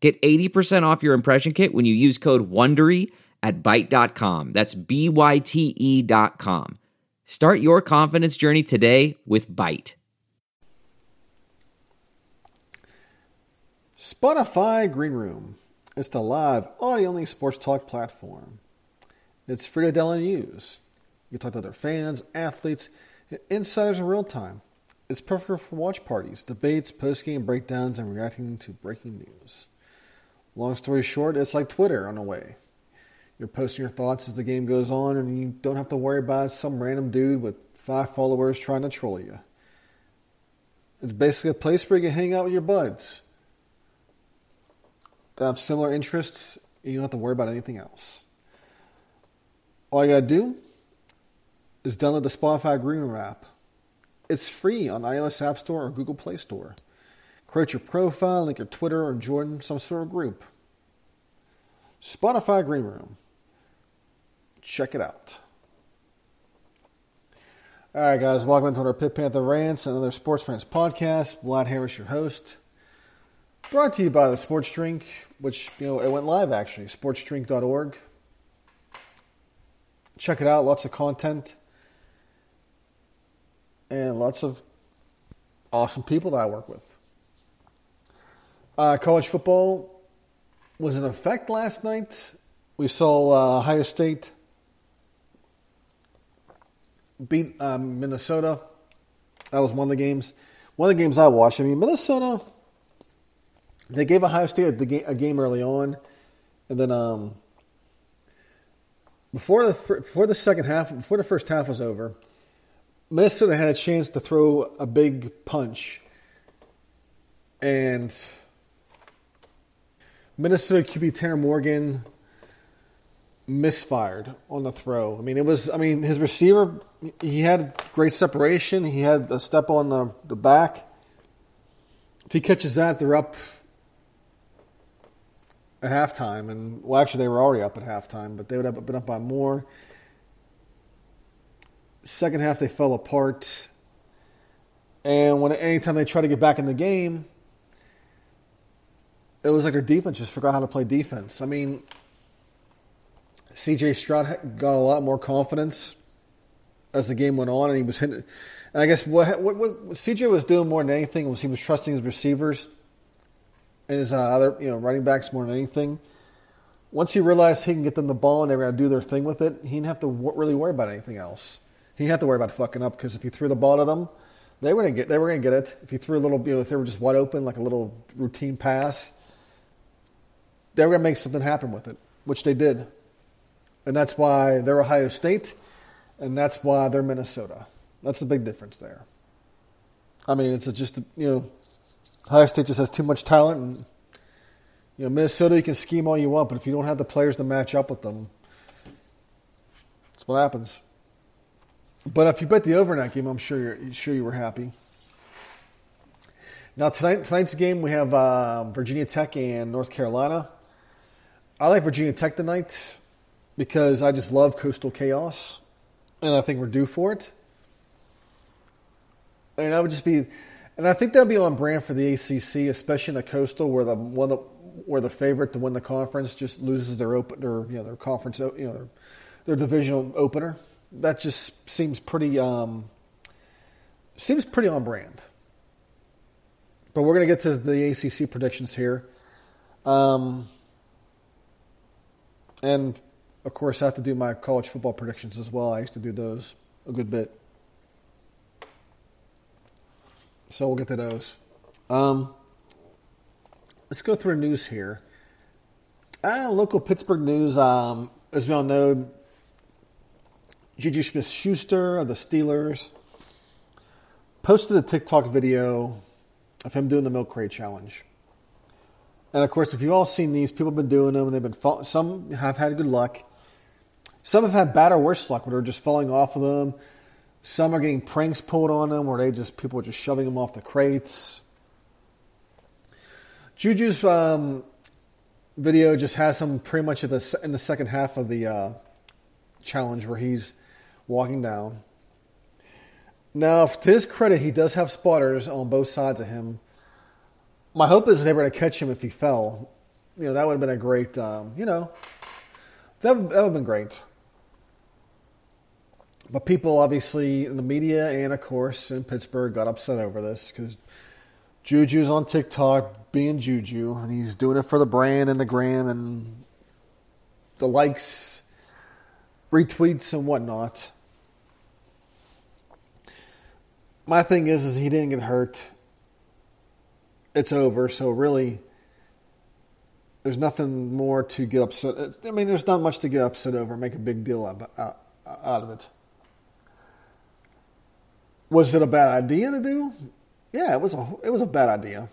Get 80% off your impression kit when you use code WONDERY at Byte.com. That's B-Y-T-E dot com. Start your confidence journey today with Byte. Spotify Green Room is the live audio-only sports talk platform. It's free to download and use. You can talk to other fans, athletes, and insiders in real time. It's perfect for watch parties, debates, post-game breakdowns, and reacting to breaking news. Long story short, it's like Twitter on a way. You're posting your thoughts as the game goes on, and you don't have to worry about some random dude with five followers trying to troll you. It's basically a place where you can hang out with your buds that have similar interests, and you don't have to worry about anything else. All you gotta do is download the Spotify Green app. It's free on iOS App Store or Google Play Store. Create your profile, link your Twitter, or join some sort of group. Spotify Green Room. Check it out. All right, guys, welcome to our Pitt Panther Rants, another Sports Rants podcast. Vlad Harris, your host. Brought to you by the Sports Drink, which, you know, it went live actually, sportsdrink.org. Check it out, lots of content and lots of awesome people that I work with. Uh, college football was in effect last night. We saw uh, Ohio State beat um, Minnesota. That was one of the games. One of the games I watched. I mean, Minnesota. They gave Ohio State a, game early on, and then um, before the before the second half, before the first half was over, Minnesota had a chance to throw a big punch, and Minnesota QB Tanner Morgan misfired on the throw. I mean, it was. I mean, his receiver he had great separation. He had a step on the the back. If he catches that, they're up at halftime. And well, actually, they were already up at halftime, but they would have been up by more. Second half, they fell apart. And when anytime they try to get back in the game, it was like their defense just forgot how to play defense. I mean, CJ Stroud got a lot more confidence as the game went on, and he was hitting. And I guess what, what, what CJ was doing more than anything was he was trusting his receivers and his uh, other you know running backs more than anything. Once he realized he can get them the ball and they were going to do their thing with it, he didn't have to w- really worry about anything else. He didn't have to worry about fucking up because if he threw the ball to them, they were going to get they were going to get it. If he threw a little, you know, if they were just wide open like a little routine pass, they were going to make something happen with it, which they did. And that's why they're Ohio State, and that's why they're Minnesota. That's the big difference there. I mean, it's just, you know, Ohio State just has too much talent, and, you know, Minnesota, you can scheme all you want, but if you don't have the players to match up with them, that's what happens. But if you bet the over in that game, I'm sure you're sure you were happy. Now tonight, tonight's game we have uh, Virginia Tech and North Carolina. I like Virginia Tech tonight because I just love coastal chaos, and I think we're due for it. And I would just be, and I think that'll be on brand for the ACC, especially in the coastal, where the one the, where the favorite to win the conference just loses their open, their you know their conference, you know their, their divisional opener. That just seems pretty um, seems pretty on brand. But we're going to get to the ACC predictions here. Um, and of course, I have to do my college football predictions as well. I used to do those a good bit. So we'll get to those. Um, let's go through news here. Uh, local Pittsburgh news. Um, as we all know, Juju Smith Schuster of the Steelers posted a TikTok video of him doing the milk crate challenge. And of course, if you've all seen these, people have been doing them, and they've been fall- some have had good luck. Some have had bad or worse luck, where they're just falling off of them. Some are getting pranks pulled on them, where they just people are just shoving them off the crates. Juju's um, video just has him pretty much the in the second half of the uh, challenge, where he's walking down. Now, to his credit, he does have spotters on both sides of him. My hope is they were going to catch him if he fell. You know, that would have been a great, um, you know, that, that would have been great. But people, obviously, in the media and, of course, in Pittsburgh, got upset over this because Juju's on TikTok being Juju, and he's doing it for the brand and the gram and the likes, retweets, and whatnot. My thing is, is he didn't get hurt. It's over. So really, there's nothing more to get upset. I mean, there's not much to get upset over. Make a big deal out, out of it. Was it a bad idea to do? Yeah, it was a it was a bad idea,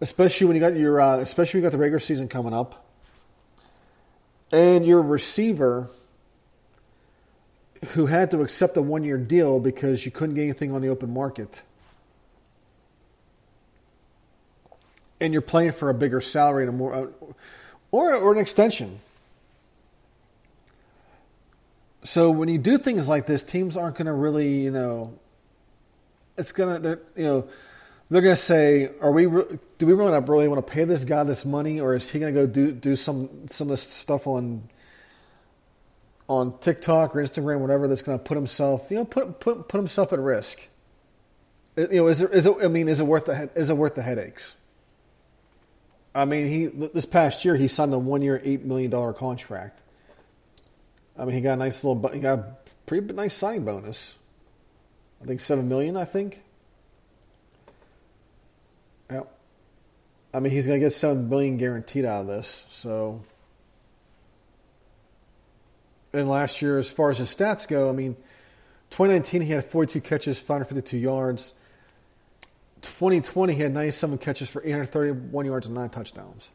especially when you got your uh, especially when you got the regular season coming up, and your receiver who had to accept a one year deal because you couldn't get anything on the open market. And you're playing for a bigger salary and a more, uh, or, or an extension. So when you do things like this, teams aren't going to really, you know, it's going to, you know, they're going to say, "Are we? Do we really, really want to pay this guy this money, or is he going to go do do some some of this stuff on on TikTok or Instagram, whatever, that's going to put himself, you know, put put put himself at risk. You know, is it, is it? I mean, is it worth the is it worth the headaches? I mean, he this past year he signed a one year, eight million dollar contract. I mean, he got a nice little, he got a pretty nice signing bonus. I think seven million. I think. Yeah. I mean, he's going to get seven million guaranteed out of this. So and last year, as far as his stats go, I mean, 2019 he had 42 catches, 552 yards. 2020 he had 97 catches for 831 yards and nine touchdowns.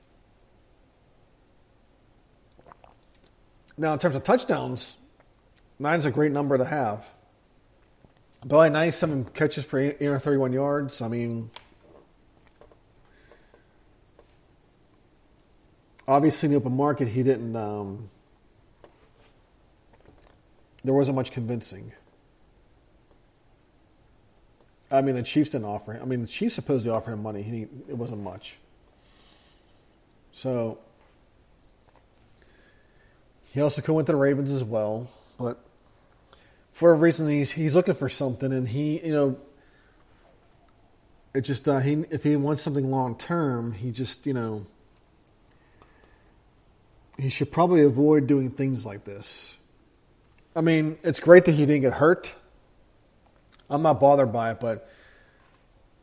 Now, in terms of touchdowns, nine's a great number to have. But like 97 catches for 831 yards, I mean, obviously in the open market he didn't um, there wasn't much convincing. I mean, the Chiefs didn't offer him. I mean, the Chiefs supposedly offered him money. He, it wasn't much. So he also could went to the Ravens as well, but for a reason he's he's looking for something, and he you know it just uh, he if he wants something long term, he just you know he should probably avoid doing things like this. I mean, it's great that he didn't get hurt. I'm not bothered by it, but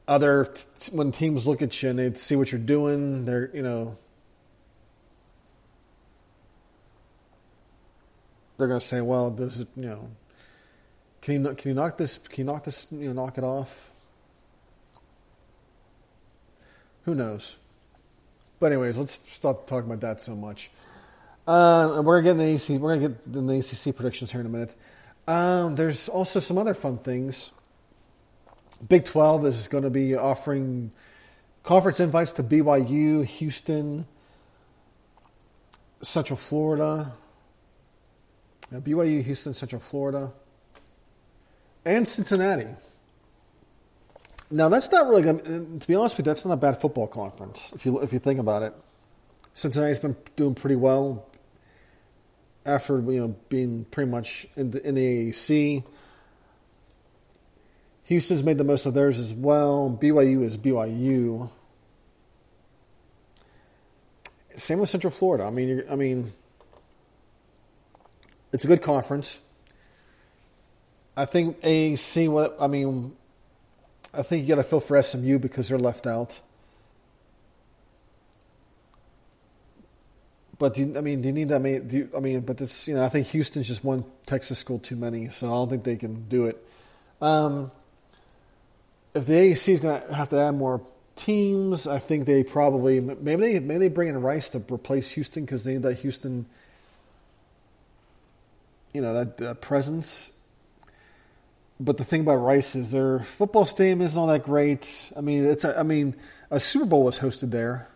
other when teams look at you and they see what you're doing, they're you know they're going to say, "Well, does it you know can you can you knock this can you knock this you know knock it off?" Who knows? But anyways, let's stop talking about that so much. Uh, we're gonna get the AC. We're gonna get the ACC predictions here in a minute. Um, there's also some other fun things. Big Twelve is going to be offering conference invites to BYU, Houston, Central Florida, uh, BYU, Houston, Central Florida, and Cincinnati. Now that's not really going. To be honest with you, that's not a bad football conference if you if you think about it. Cincinnati's been doing pretty well after you know being pretty much in the, in the AAC. Houston's made the most of theirs as well. BYU is BYU. Same with Central Florida. I mean, I mean, it's a good conference. I think AAC. What I mean, I think you got to feel for SMU because they're left out. But you, I mean, do you need that many? You, I mean, but this, you know, I think Houston's just one Texas school too many, so I don't think they can do it. Um, if the AAC is going to have to add more teams, I think they probably maybe they maybe they bring in Rice to replace Houston because they need that Houston, you know, that, that presence. But the thing about Rice is their football stadium isn't all that great. I mean, it's a, I mean, a Super Bowl was hosted there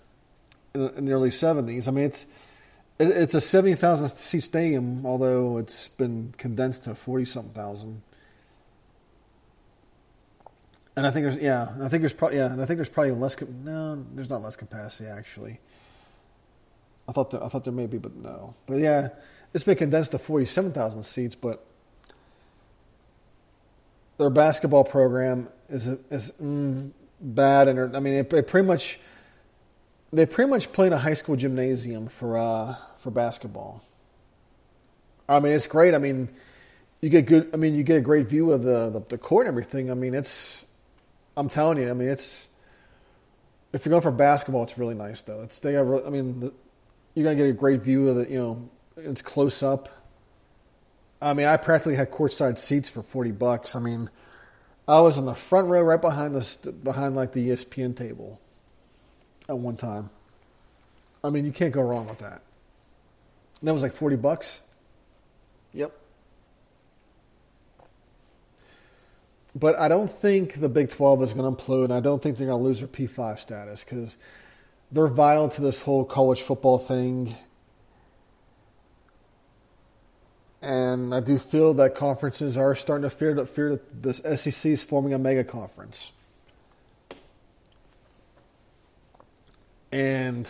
in, in the early '70s. I mean, it's it's a seventy thousand seat stadium, although it's been condensed to forty something thousand. And I think there's yeah, I think there's probably yeah, and I think there's probably less. No, there's not less capacity actually. I thought there, I thought there may be, but no. But yeah, it's been condensed to forty-seven thousand seats. But their basketball program is is mm, bad, and I mean, it, it, pretty much they pretty much play in a high school gymnasium for uh, for basketball. I mean, it's great. I mean, you get good. I mean, you get a great view of the the, the court and everything. I mean, it's I'm telling you, I mean, it's if you're going for basketball, it's really nice though. It's they got, have, I mean, the, you're gonna get a great view of it. You know, it's close up. I mean, I practically had courtside seats for forty bucks. I mean, I was in the front row, right behind the behind like the ESPN table, at one time. I mean, you can't go wrong with that. And that was like forty bucks. Yep. But I don't think the Big 12 is going to implode. I don't think they're going to lose their P5 status because they're vital to this whole college football thing. And I do feel that conferences are starting to fear that fear that this SEC is forming a mega conference. And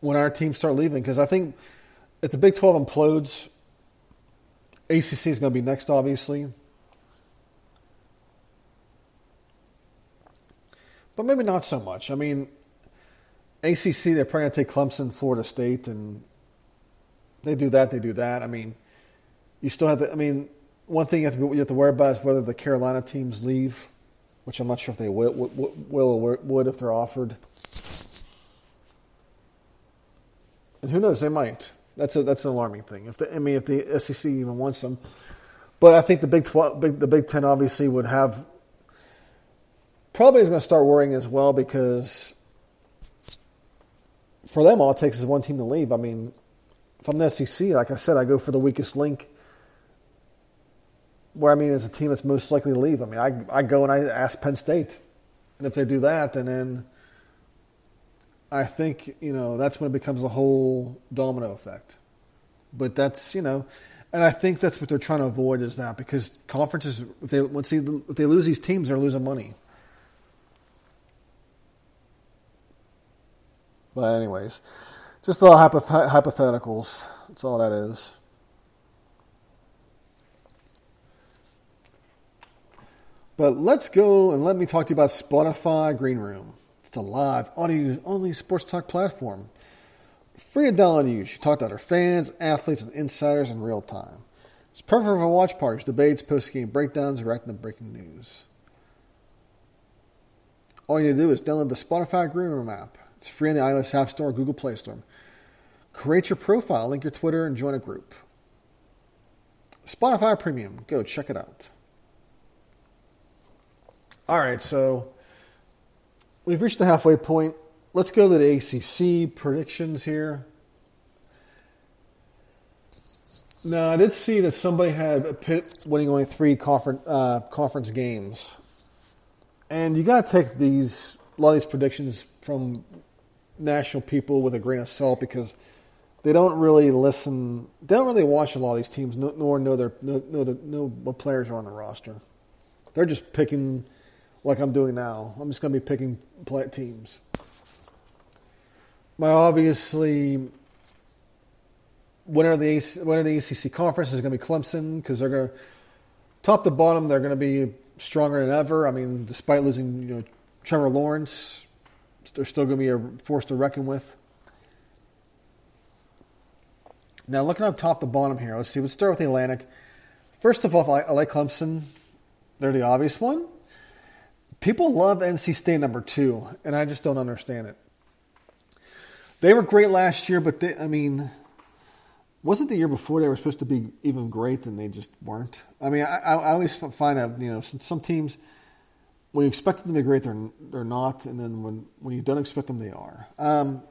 when our teams start leaving, because I think if the Big 12 implodes, ACC is going to be next, obviously. But maybe not so much. I mean, ACC, they're probably going to take Clemson, Florida State, and they do that, they do that. I mean, you still have to, I mean, one thing you have, to, you have to worry about is whether the Carolina teams leave, which I'm not sure if they will, will or would if they're offered. And who knows, they might. That's a, that's an alarming thing. If the, I mean, if the SEC even wants them, but I think the Big 12, Big, the Big Ten obviously would have probably is going to start worrying as well because for them, all it takes is one team to leave. I mean, from the SEC, like I said, I go for the weakest link. Where I mean, is a team that's most likely to leave. I mean, I I go and I ask Penn State, and if they do that, and then I think you know that's when it becomes a whole domino effect. But that's you know, and I think that's what they're trying to avoid is that because conferences, if they once they, if they lose these teams, they're losing money. But anyways, just little hypoth- hypotheticals. That's all that is. But let's go and let me talk to you about Spotify Green Room. It's a live audio only sports talk platform. Free to download and use. You talk to other fans, athletes, and insiders in real time. It's perfect for watch parties, debates, post game breakdowns, reacting to breaking news. All you need to do is download the Spotify Green Room app. It's free on the iOS App Store Google Play Store. Create your profile, link your Twitter, and join a group. Spotify Premium. Go check it out. All right, so we've reached the halfway point. Let's go to the ACC predictions here. Now, I did see that somebody had Pitt winning only three conference, uh, conference games. And you got to take these a lot of these predictions from national people with a grain of salt because they don't really listen. They don't really watch a lot of these teams, nor know their know, the, know what players are on the roster. They're just picking, like I'm doing now. I'm just going to be picking teams. My obviously winner of the winner of the ACC conference is going to be Clemson because they're going to top to bottom. They're going to be stronger than ever. I mean, despite losing you know Trevor Lawrence, they're still going to be a force to reckon with. Now, looking up top to bottom here, let's see. Let's start with the Atlantic. First of all, I like Clemson. They're the obvious one. People love NC State number two, and I just don't understand it. They were great last year, but they, I mean, wasn't the year before they were supposed to be even great, and they just weren't? I mean, I, I always find out, you know, some, some teams – when you expect them to be great, they're they're not, and then when when you don't expect them, they are. Um,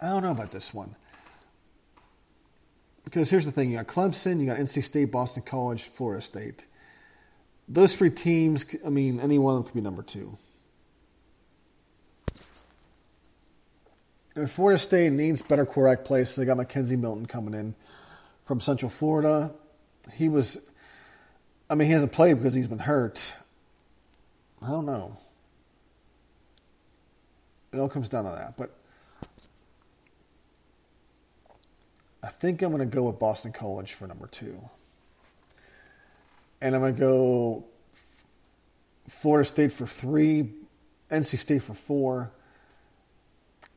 I don't know about this one because here's the thing: you got Clemson, you got NC State, Boston College, Florida State. Those three teams, I mean, any one of them could be number two. And Florida State needs better quarterback play, so they got McKenzie Milton coming in from Central Florida. He was, I mean, he hasn't played because he's been hurt. I don't know. It all comes down to that. But I think I'm going to go with Boston College for number two. And I'm going to go Florida State for three, NC State for four.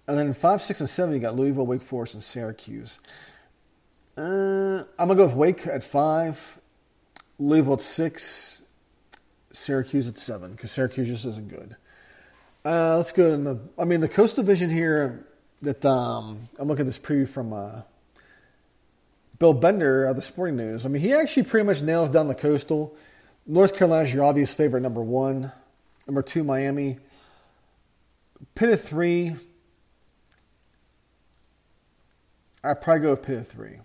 And then five, six, and seven, you got Louisville, Wake Forest, and Syracuse. Uh, I'm going to go with Wake at five, Louisville at six, Syracuse at seven, because Syracuse just isn't good. Uh, let's go in the. I mean, the Coast Division here. That um, I'm looking at this preview from uh, Bill Bender of the Sporting News. I mean, he actually pretty much nails down the Coastal. North Carolina's your obvious favorite, number one. Number two, Miami. Pitt at three. I'd probably go with Pitt at three.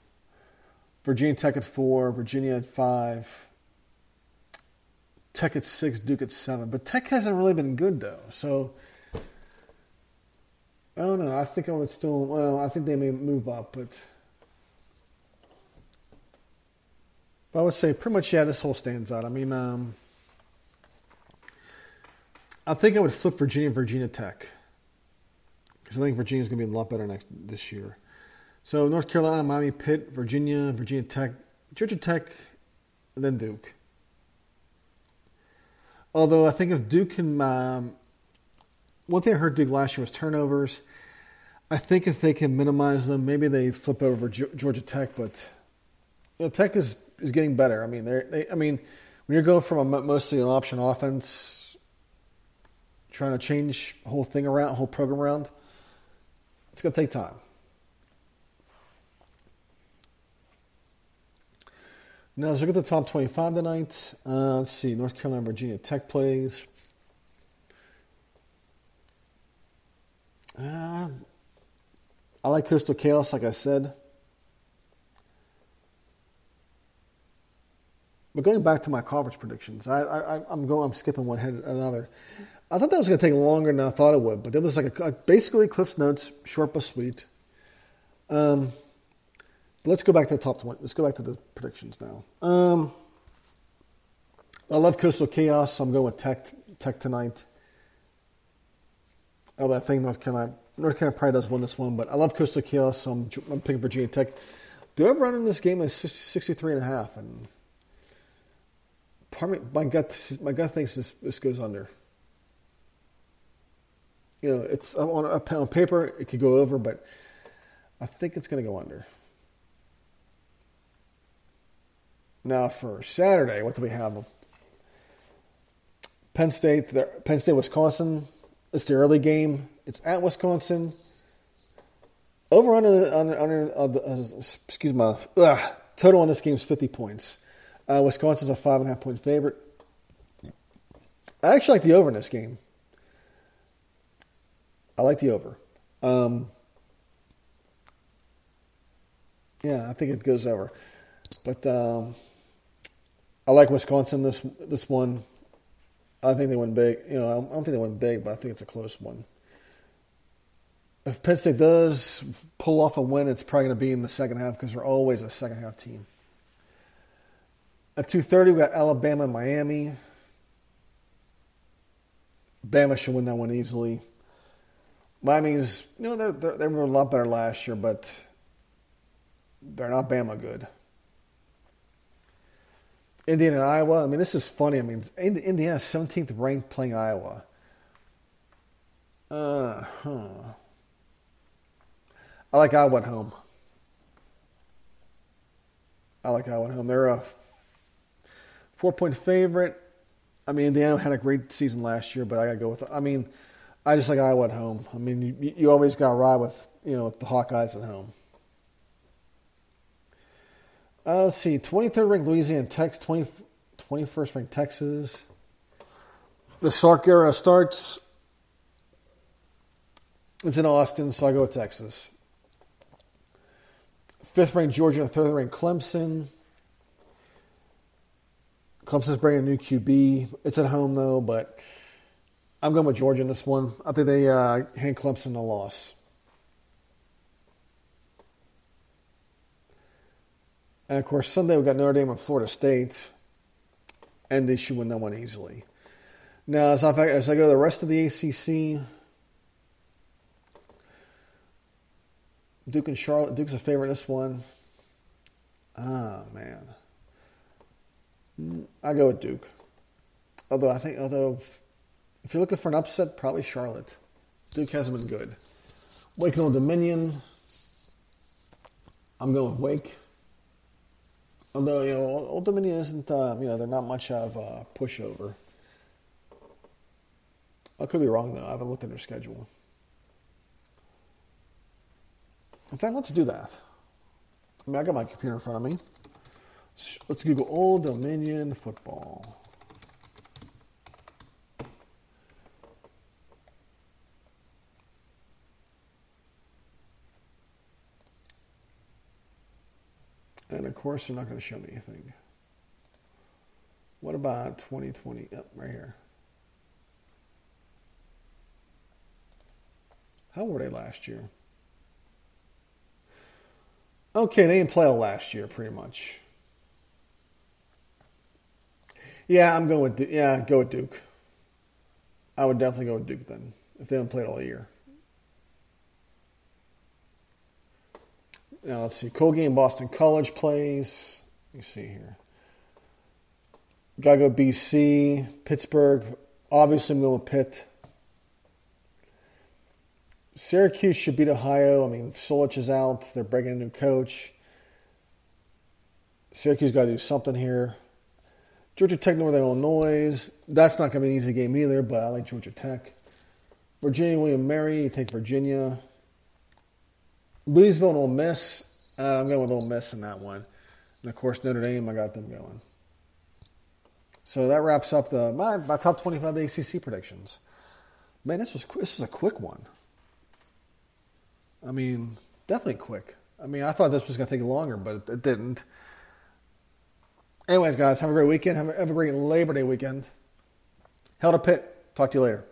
Virginia Tech at four. Virginia at five. Tech at six, Duke at seven. But Tech hasn't really been good though. So I don't know. I think I would still. Well, I think they may move up, but. but I would say pretty much yeah. This whole stands out. I mean, um, I think I would flip Virginia, Virginia Tech, because I think Virginia's going to be a lot better next this year. So North Carolina, Miami, Pitt, Virginia, Virginia Tech, Georgia Tech, and then Duke. Although I think if Duke can, um, thing I heard Duke last year was turnovers. I think if they can minimize them, maybe they flip over Georgia Tech. But you know, Tech is is getting better. I mean, they, I mean, when you're going from a mostly an option offense, trying to change whole thing around, whole program around, it's going to take time. Now let's look at the top 25 tonight. Uh, let's see. North Carolina, Virginia Tech plays. Uh, I like Coastal Chaos, like I said. But going back to my conference predictions, I, am going. I'm skipping one head another. I thought that was going to take longer than I thought it would, but it was like a, basically Cliff's notes, short but sweet. Um, let's go back to the top 20. Let's go back to the predictions now. Um, I love Coastal Chaos, so I'm going with Tech, Tech tonight. Oh, that thing North Carolina, North Carolina probably does win this one, but I love Coastal Chaos, so I'm, I'm picking Virginia Tech. Do I run in this game is 63 and a half, and part me, my gut, my gut thinks this, this goes under. You know, it's on, on paper it could go over, but I think it's going to go under. Now for Saturday, what do we have? Penn State, Penn State, Wisconsin. It's the early game. It's at Wisconsin. Over under under, under uh, the, uh, excuse me. Ugh, total on this game is fifty points. Uh, Wisconsin's a five and a half point favorite. I actually like the over in this game. I like the over. Um, yeah, I think it goes over. But um, I like Wisconsin this this one. I think they win big. You know, I don't think they win big, but I think it's a close one. If Penn State does pull off a win, it's probably going to be in the second half because they're always a second half team. At two thirty, we got Alabama and Miami. Bama should win that one easily. Miami's, you know, they're, they're, they were a lot better last year, but they're not Bama good. Indiana and Iowa. I mean, this is funny. I mean, Indiana 17th ranked playing Iowa. Uh huh. I like Iowa at home. I like Iowa at home. They're a four point favorite. I mean, Indiana had a great season last year, but I got to go with. I mean, I just like Iowa at home. I mean, you, you always got to ride with you know the Hawkeyes at home. Uh, let's see, 23rd ranked Louisiana Tech, 20, 21st ranked Texas. the Sark era starts. It's in Austin, so I go with Texas. Fifth ranked Georgia, third ranked Clemson. Clemson's bringing a new QB. It's at home though, but I'm going with Georgia in this one. I think they uh, hand Clemson a loss. And of course, Sunday we've got Notre Dame and Florida State, and they should win that one easily. Now, as I, as I go to the rest of the ACC, Duke and Charlotte. Duke's a favorite in this one. Ah, man. I go with Duke. Although I think, although if you're looking for an upset, probably Charlotte. Duke hasn't been good. Wake and Old Dominion. I'm going with Wake. Although you know, Old Dominion isn't, uh, you know, they're not much of a pushover. I could be wrong though. I haven't looked at their schedule. In fact, let's do that. I mean, I got my computer in front of me. Let's Google Old Dominion football. And of course, they're not going to show me anything. What about 2020? Yep, right here. How were they last year? Okay, they didn't play all last year, pretty much. Yeah, I'm going with yeah, go with Duke. I would definitely go with Duke then if they haven't played all year. Now let's see. Colgate and Boston College plays. Let me see here. Gotta go BC, Pittsburgh. Obviously, I'm going with Pitt. Syracuse should beat Ohio. I mean, Solich is out. They're bringing a new coach. Syracuse got to do something here. Georgia Tech, Northern Illinois. That's not going to be an easy game either, but I like Georgia Tech. Virginia, William Mary. You take Virginia. Louisville and Ole Miss. Uh, I'm going with Ole Miss in that one. And of course, Notre Dame, I got them going. So that wraps up the my, my top 25 ACC predictions. Man, this was this was a quick one. I mean, definitely quick. I mean, I thought this was going to take longer, but it didn't. Anyways, guys, have a great weekend. Have a, have a great Labor Day weekend. Hail to Pitt. Talk to you later.